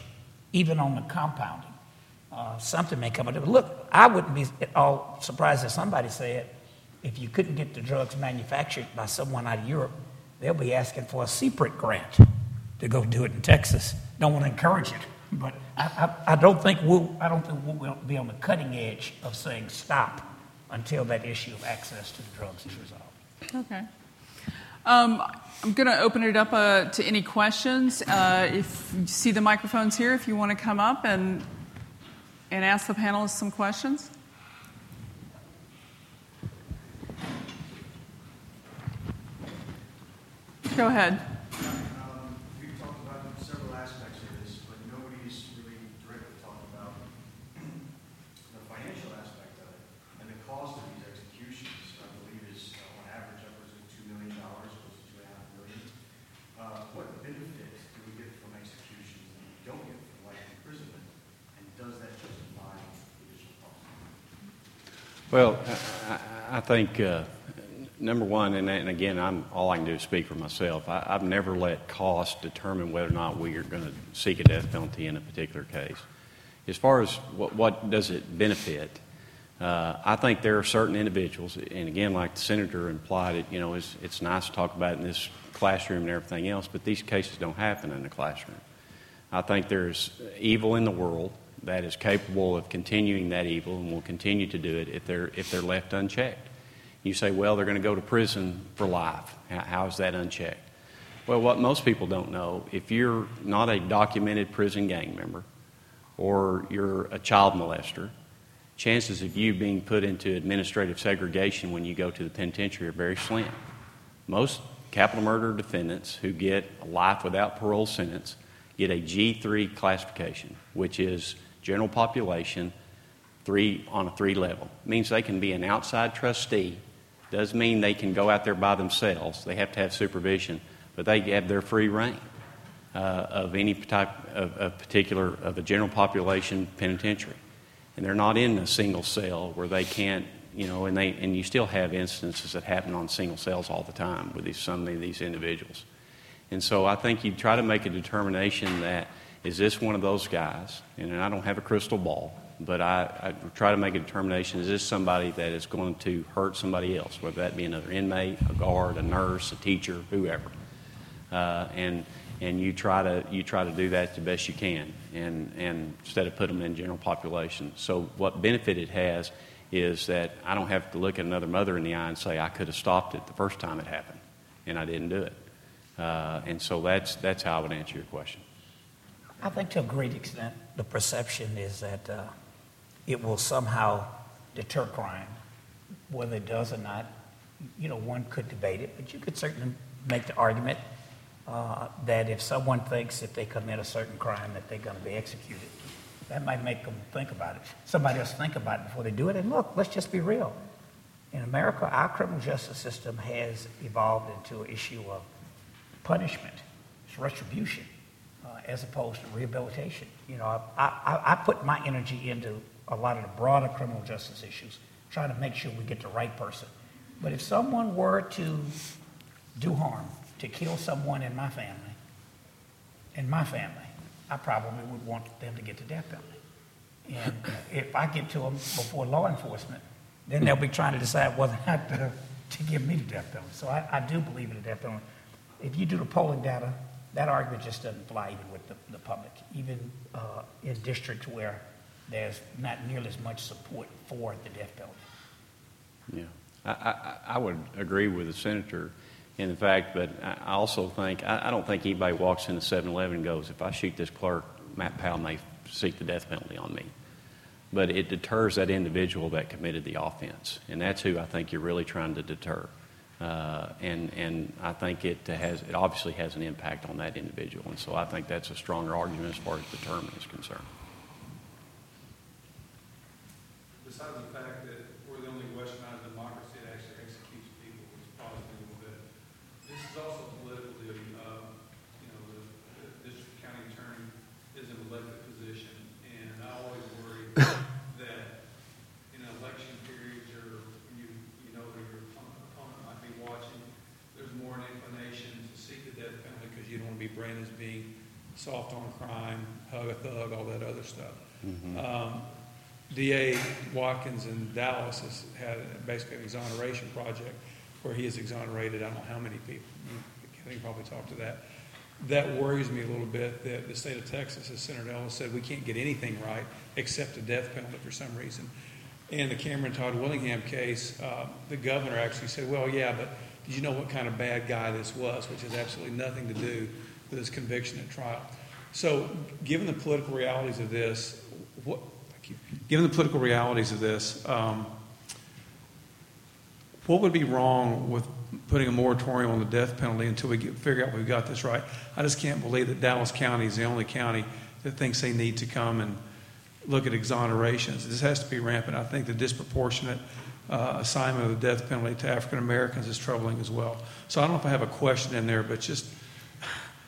even on the compounding. Uh, something may come up. Look, I wouldn't be at all surprised if somebody said, if you couldn't get the drugs manufactured by someone out of Europe, they'll be asking for a CPRIT grant to go do it in Texas. Don't want to encourage it, but I, I, I don't think we'll, I don't think we'll be on the cutting edge of saying stop until that issue of access to the drugs is resolved. Okay. Um, I'm going to open it up uh, to any questions. Uh, if you see the microphones here, if you want to come up and and ask the panelists some questions. Go ahead. Um, we've talked about several aspects of this, but nobody's really directly talked about the financial aspect of it and the cost of these executions. I believe is uh, on average upwards of two million dollars, close to two and a half million. Uh, what benefit do we get from executions that we don't get from life imprisonment, and does that justify the additional cost? Well, I, I- think, uh, number one, and, and again, I'm, all I can do is speak for myself. I, I've never let cost determine whether or not we are going to seek a death penalty in a particular case. As far as what, what does it benefit, uh, I think there are certain individuals, and again, like the senator implied, it, you know, it's, it's nice to talk about in this classroom and everything else, but these cases don't happen in the classroom. I think there's evil in the world that is capable of continuing that evil and will continue to do it if they're, if they're left unchecked. You say, well, they're going to go to prison for life. How, is that unchecked? Well, what most people don't know, if you're not a documented prison gang member or you're a child molester, chances of you being put into administrative segregation when you go to the penitentiary are very slim. Most capital murder defendants who get a life without parole sentence get a G3 classification, which is general population three on a three level. means they can be an outside trustee. Does mean they can go out there by themselves. They have to have supervision, but they have their free reign uh, of any type of, of particular of a general population penitentiary, and they're not in a single cell where they can't, you know, and they and you still have instances that happen on single cells all the time with these some of these individuals. And so I think you try to make a determination that is this one of those guys, and I don't have a crystal ball, but I, I try to make a determination is this somebody that is going to hurt somebody else, whether that be another inmate, a guard, a nurse, a teacher, whoever. Uh, and and you try to you try to do that the best you can, and and instead of put them in general population. So what benefit it has is that I don't have to look at another mother in the eye and say I could have stopped it the first time it happened, and I didn't do it. Uh, and so that's, that's how I would answer your question. I think to a great extent, the perception is that uh, it will somehow deter crime. Whether it does or not, you know, one could debate it, but you could certainly make the argument uh, that if someone thinks if they commit a certain crime that they're going to be executed, that might make them think about it. Somebody else think about it before they do it. And look, let's just be real. In America, our criminal justice system has evolved into an issue of punishment, it's retribution, as opposed to rehabilitation. You know, I, I, I put my energy into a lot of the broader criminal justice issues, trying to make sure we get the right person. But if someone were to do harm, to kill someone in my family, in my family, I probably would want them to get the death penalty. And if I get to them before law enforcement, then they'll be trying to decide whether or not to, to give me the death penalty. So I, I do believe in the death penalty if you do the polling data, that argument just doesn't fly even with the, the public, even uh, in districts where there's not nearly as much support for the death penalty. Yeah, I, I, I would agree with the senator in the fact, but I also think, I, I don't think anybody walks into 7 Eleven and goes, if I shoot this clerk, Matt Powell may seek the death penalty on me. But it deters that individual that committed the offense. And that's who I think you're really trying to deter. Uh, and, and I think it has, it obviously has an impact on that individual. And so I think that's a stronger argument as far as deterrent is concerned. Besides the fact that we're the only westernized democracy that actually executes people, which bothers me a little bit. This is also politically, uh, you know, the, the district county attorney is an elected position, and I always worry that in election periods or when you, you know that your opponent might be watching, there's more an inclination to seek the death penalty because you don't want to be branded as being soft on crime, hug a thug, all that other stuff. Um, DA Watkins in Dallas has had basically an exoneration project where he has exonerated I don't know how many people. I think probably talk to that. That worries me a little bit that the state of Texas, as Senator Ellis said, we can't get anything right except a death penalty for some reason. In the Cameron Todd Willingham case, uh, the governor actually said, well, yeah, but did you know what kind of bad guy this was, which has absolutely nothing to do with his conviction at trial. So, given the political realities of this, what, given the political realities of this, um, what would be wrong with putting a moratorium on the death penalty until we get, figure out we've got this right? I just can't believe that Dallas County is the only county that thinks they need to come and look at exonerations. This has to be rampant. I think the disproportionate uh, assignment of the death penalty to African Americans is troubling as well. So I don't know if I have a question in there, but just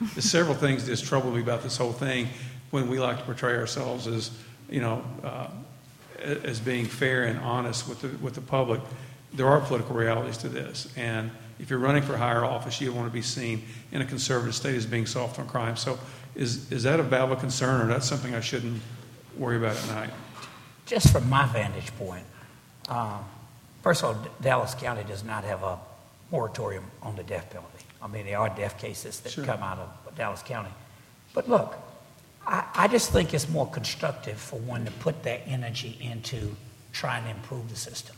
there's several things that trouble me about this whole thing when we like to portray ourselves as, you know, uh, as being fair and honest with the, with the public. There are political realities to this. And if you're running for higher office, you want to be seen in a conservative state as being soft on crime. So is, is that a valid concern or that's something I shouldn't worry about at night? Just from my vantage point, uh, first of all, Dallas County does not have a moratorium on the death penalty. I mean, there are death cases that sure. come out of Dallas County. But look, I, I just think it's more constructive for one to put that energy into trying to improve the system.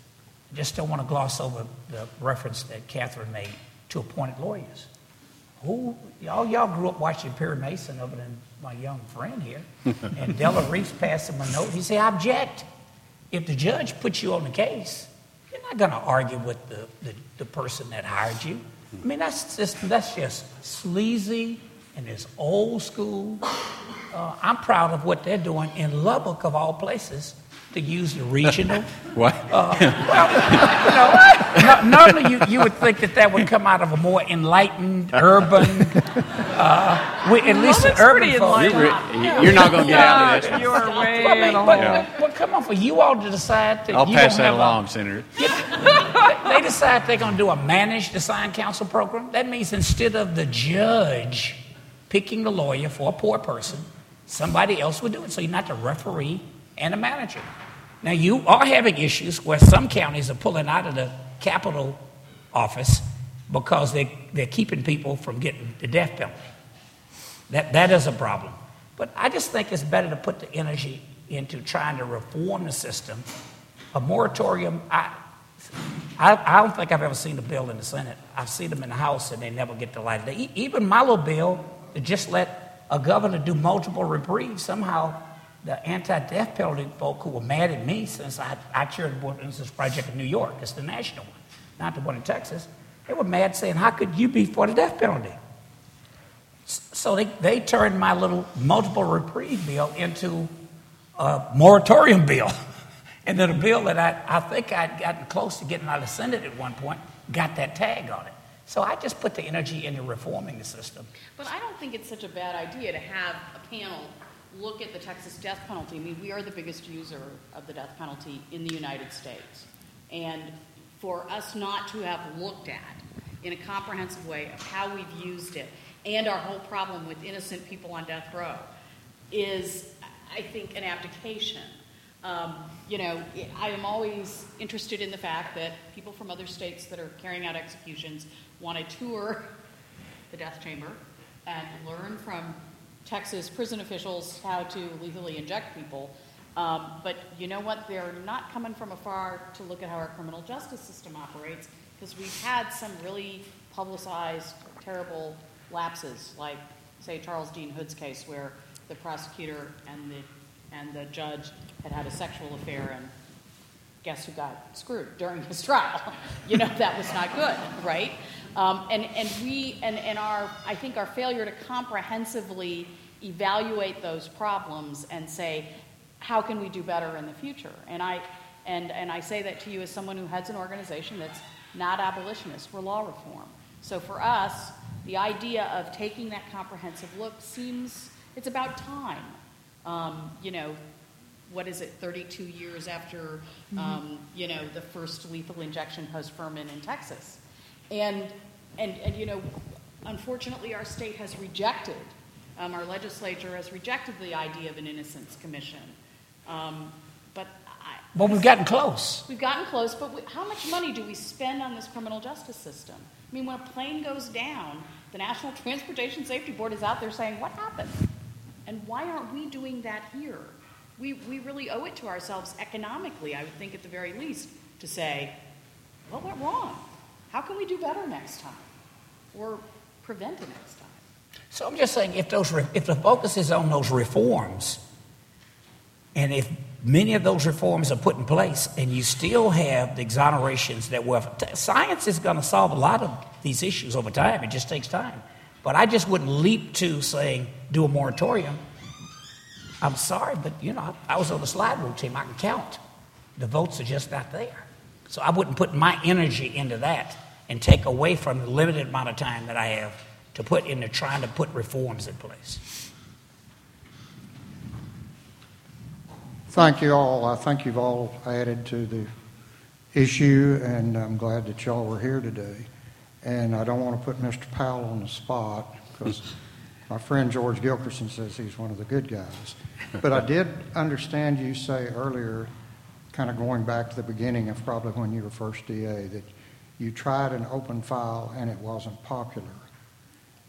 I just don't want to gloss over the reference that Kathryn made to appointed lawyers. Who, all y'all grew up watching Perry Mason other than my young friend here. and Della Reese passed him a note. He said, I object. If the judge puts you on the case, you're not going to argue with the, the, the person that hired you. I mean, that's just, that's just sleazy and it's old school. Uh, I'm proud of what they're doing in Lubbock, of all places, to use the regional. what? Uh, well, you know, normally you, you would think that that would come out of a more enlightened, urban, uh, we, at least well, an urban folk. You're, you're, not going to get out of this. You're way well, I mean, but, yeah. but, come on, for you all to decide that I'll you pass that along, a, Senator. they decide they're going to do a managed assigned counsel program. That means instead of the judge picking the lawyer for a poor person, somebody else would do it. So you're not the referee and a manager. Now, you are having issues where some counties are pulling out of the capital office because they, they're keeping people from getting the death penalty. That, that is a problem. But I just think it's better to put the energy into trying to reform the system. A moratorium, I, I, I don't think I've ever seen a bill in the Senate. I've seen them in the House and they never get the light of day. Even my little bill to just let a governor do multiple reprieves, somehow the anti-death penalty folk who were mad at me since I, I chaired the board this project in New York, it's the national one, not the one in Texas, they were mad saying, how could you be for the death penalty? So they, they turned my little multiple reprieve bill into a moratorium bill. and then a bill that I, I think I'd gotten close to getting out of the Senate at one point got that tag on it. So I just put the energy into reforming the system. But I don't think it's such a bad idea to have a panel look at the Texas death penalty. I mean, we are the biggest user of the death penalty in the United States. And for us not to have looked at in a comprehensive way of how we've used it and our whole problem with innocent people on death row is, I think, an abdication. Um, you know, I am always interested in the fact that people from other states that are carrying out executions want to tour the death chamber and learn from Texas prison officials how to legally inject people. Um, but you know what? They're not coming from afar to look at how our criminal justice system operates because we've had some really publicized, terrible lapses, like, say, Charles Dean Hood's case, where the prosecutor and the, and the judge had had a sexual affair and guess who got screwed during his trial? you know, that was not good, right? Um, and, and we, and, and our, I think our failure to comprehensively evaluate those problems and say, how can we do better in the future? And I, and, and I say that to you as someone who heads an organization that's not abolitionist, we're law reform. So for us, the idea of taking that comprehensive look seems, it's about time. Um, you know, what is it, 32 years after, mm-hmm. um, you know, the first lethal injection post Furman in Texas. And, and, and, you know, unfortunately, our state has rejected, um, our legislature has rejected the idea of an innocence commission. Um, but But we've gotten close. We've gotten close, but we, how much money do we spend on this criminal justice system? I mean, when a plane goes down, the National Transportation Safety Board is out there saying, What happened? And why aren't we doing that here? We, we really owe it to ourselves economically, I would think at the very least, to say, What went wrong? How can we do better next time? Or prevent it next time? So I'm just saying, if those, re- if the focus is on those reforms, and if many of those reforms are put in place, and you still have the exonerations that were, science is going to solve a lot of these issues over time. It just takes time. But I just wouldn't leap to saying do a moratorium. I'm sorry, but you know, I was on the slide rule team. I can count. The votes are just not there. So I wouldn't put my energy into that and take away from the limited amount of time that I have to put into trying to put reforms in place. Thank you all. I think you've all added to the issue, and I'm glad that y'all were here today. And I don't want to put Mr. Powell on the spot because my friend George Gilkerson says he's one of the good guys. But I did understand you say earlier, kind of going back to the beginning of probably when you were first DA, that you tried an open file and it wasn't popular.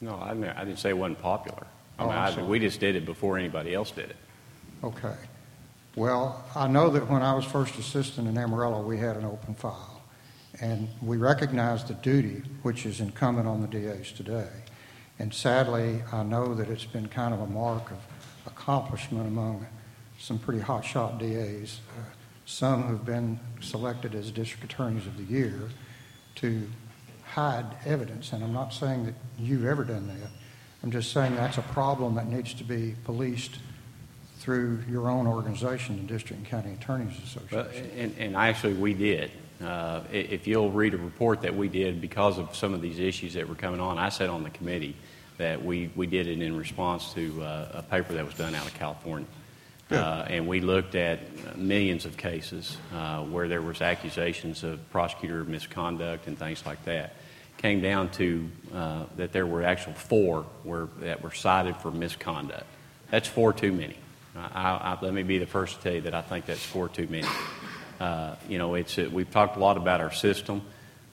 No, I didn't, I didn't say it wasn't popular. I Oh, mean, I, we just did it before anybody else did it. Okay. Well, I know that when I was first assistant in Amarillo, we had an open file. And we recognized the duty, which is incumbent on the DAs today. And sadly, I know that it's been kind of a mark of accomplishment among some pretty hotshot DAs, uh, some who've been selected as district attorneys of the year, to hide evidence. And I'm not saying that you've ever done that. I'm just saying that's a problem that needs to be policed through your own organization, the District and County Attorneys Well, Association. and, and actually, we did. Uh, if you'll read a report that we did because of some of these issues that were coming on, I sat on the committee that we, we did it in response to uh, a paper that was done out of California. Uh, and we looked at millions of cases uh, where there was accusations of prosecutor misconduct and things like that. Came down to uh, that there were actual four were, that were cited for misconduct. That's four too many. I, I, let me be the first to tell you that I think that's four too many. Uh, you know, it's uh, we've talked a lot about our system.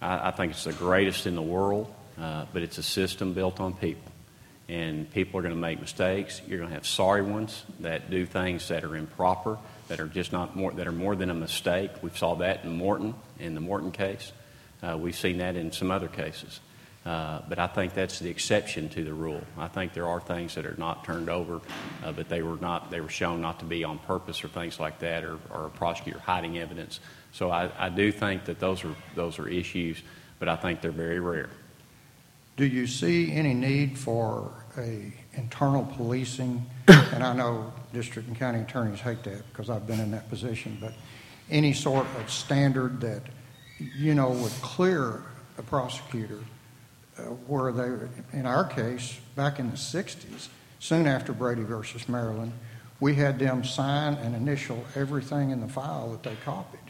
I, I think it's the greatest in the world, uh, but it's a system built on people, and people are going to make mistakes. You're going to have sorry ones that do things that are improper, that are just not more that are more than a mistake. We saw that in Morton, in the Morton case. Uh, we've seen that in some other cases. Uh, but I think that's the exception to the rule. I think there are things that are not turned over, uh, but they were not they were shown not to be on purpose or things like that, or, or a prosecutor hiding evidence. So I, I do think that those are those are issues, but I think they're very rare. Do you see any need for a internal policing? And I know district and county attorneys hate that because I've been in that position, but any sort of standard that, you know, would clear a prosecutor uh, where they, in our case, back in the 60s, soon after Brady versus Maryland, we had them sign and initial everything in the file that they copied.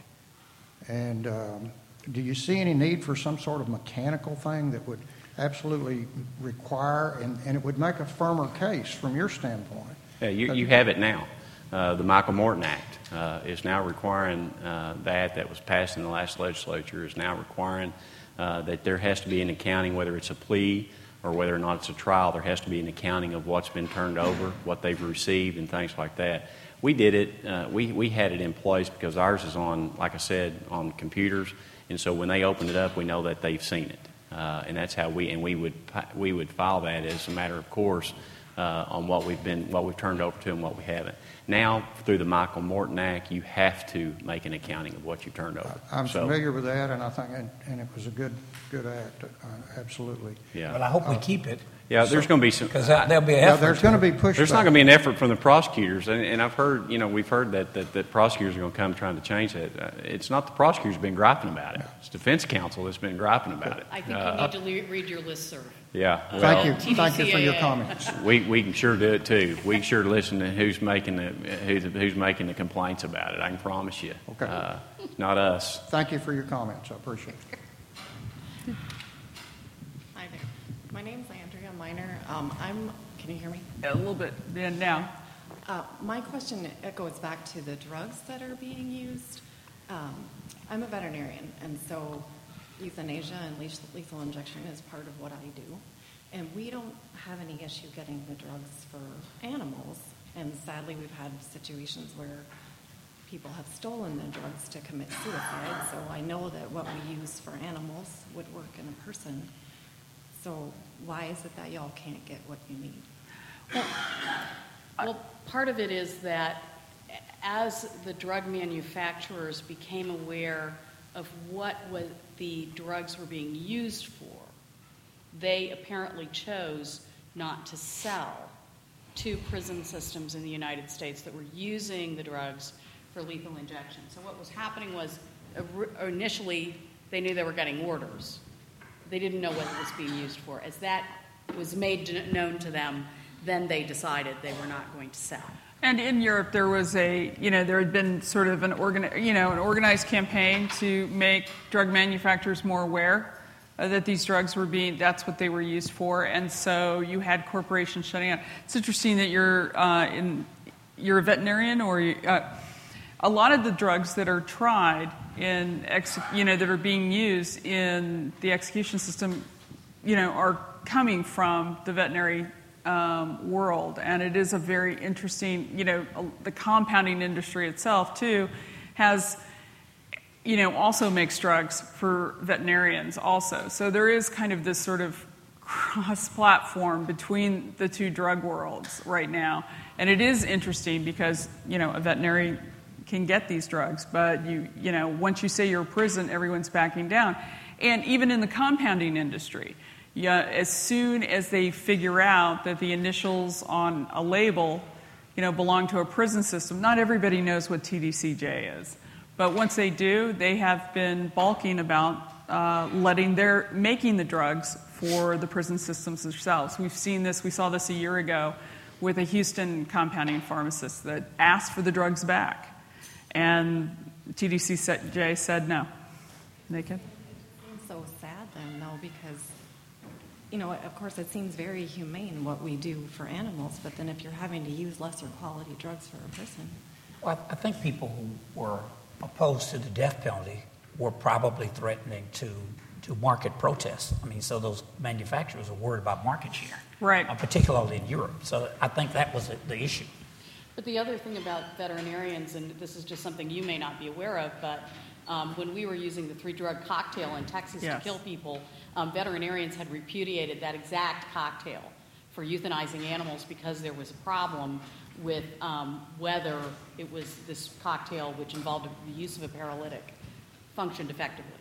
And um, do you see any need for some sort of mechanical thing that would absolutely require, and, and it would make a firmer case from your standpoint? Yeah, you, you have it now. Uh, the Michael Morton Act uh, is now requiring uh, that, that was passed in the last legislature, is now requiring uh, that there has to be an accounting, whether it's a plea or whether or not it's a trial, there has to be an accounting of what's been turned over, what they've received, and things like that. We did it, uh, we, we had it in place because ours is on, like I said, on computers, and so when they open it up, we know that they've seen it. Uh, and that's how we, and we would, we would file that as a matter of course uh, on what we've been, what we've turned over to and what we haven't. Now, through the Michael Morton Act, you have to make an accounting of what you've turned over. I'm So, familiar with that, and I think, and, and it was a good, good act, uh, absolutely. Yeah. But I hope we keep it Yeah, there's going to be some. because there'll be an Now, effort. there's going to be pushback. There's not going to be an effort from the prosecutors, and, and I've heard, you know, we've heard that, that, that prosecutors are going to come trying to change that. Uh, it's not the prosecutors who've been griping about it. It's defense counsel that's been griping about it. I think Uh, you need to le- read your listserv. Yeah. Thank well, you, thank you for your TDCAA. comments. We, we can sure do it too. We can sure listen to who's making the, who's, who's making the complaints about it. I can promise you. Okay. Uh, not us. Thank you for your comments, I appreciate it. Hi there. My name's Andrea Miner. Um, I'm, can you hear me? A little bit yeah, now. Uh, my question it goes back to the drugs that are being used. Um, I'm a veterinarian, and so euthanasia and lethal- lethal injection is part of what I do. And we don't have any issue getting the drugs for animals. And sadly, we've had situations where people have stolen the drugs to commit suicide. So I know that what we use for animals would work in a person. So why is it that y'all can't get what you need? Well, part of it is that as the drug manufacturers became aware of what was, the drugs were being used for, they apparently chose not to sell to prison systems in the United States that were using the drugs for lethal injection. So what was happening was uh, initially they knew they were getting orders. They didn't know what it was being used for. As that was made known to them, then they decided they were not going to sell. And in Europe, there was a, you know, there had been sort of an, organi- you know, an organized campaign to make drug manufacturers more aware uh, that these drugs were being, that's what they were used for. And so you had corporations shutting down. It's interesting that you're, uh, in, you're a veterinarian or, you, uh, a lot of the drugs that are tried in, ex- you know, that are being used in the execution system, you know, are coming from the veterinary um, world, and it is a very interesting. You know, the compounding industry itself too has, you know, also makes drugs for veterinarians also. So there is kind of this sort of cross-platform between the two drug worlds right now, and it is interesting because you know a veterinary can get these drugs, but you you know once you say you're a prison, everyone's backing down, and even in the compounding industry yeah, as soon as they figure out that the initials on a label, you know, belong to a prison system, not everybody knows what TDCJ is. But once they do, they have been balking about uh, letting their making the drugs for the prison systems themselves. We've seen this. We saw this a year ago with a Houston compounding pharmacist that asked for the drugs back, and TDCJ said no. Naked. It's so sad then, though, because you know, of course, it seems very humane what we do for animals, but then if you're having to use lesser quality drugs for a person. Well, I think people who were opposed to the death penalty were probably threatening to, to market protests. I mean, so those manufacturers are worried about market share. Right. Uh, particularly in Europe. So I think that was the issue. But the other thing about veterinarians, and this is just something you may not be aware of, but um, when we were using the three drug cocktail in Texas yes. to kill people, um, veterinarians had repudiated that exact cocktail for euthanizing animals because there was a problem with um, whether it was this cocktail, which involved the use of a paralytic, functioned effectively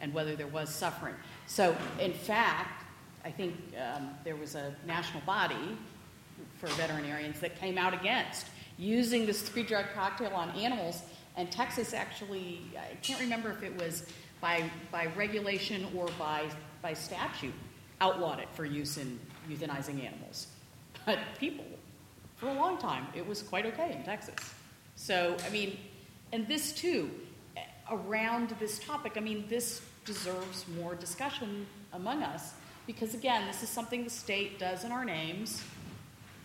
and whether there was suffering. So, in fact, I think um, there was a national body for veterinarians that came out against using this three drug cocktail on animals. And Texas actually, I can't remember if it was by, by regulation or by by statute outlawed it for use in euthanizing animals. But people, for a long time, it was quite okay in Texas. So, I mean, and this too, around this topic, I mean, this deserves more discussion among us because, again, this is something the state does in our names,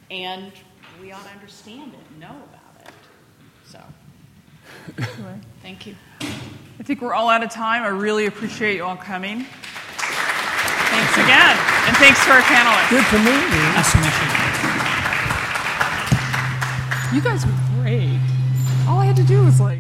and we ought to understand it and know about it. So, thank you. I think we're all out of time. I really appreciate you all coming. Thanks again. And thanks to our panelists. Good to meet you. Nice to meet you. You guys were great. All I had to do was like,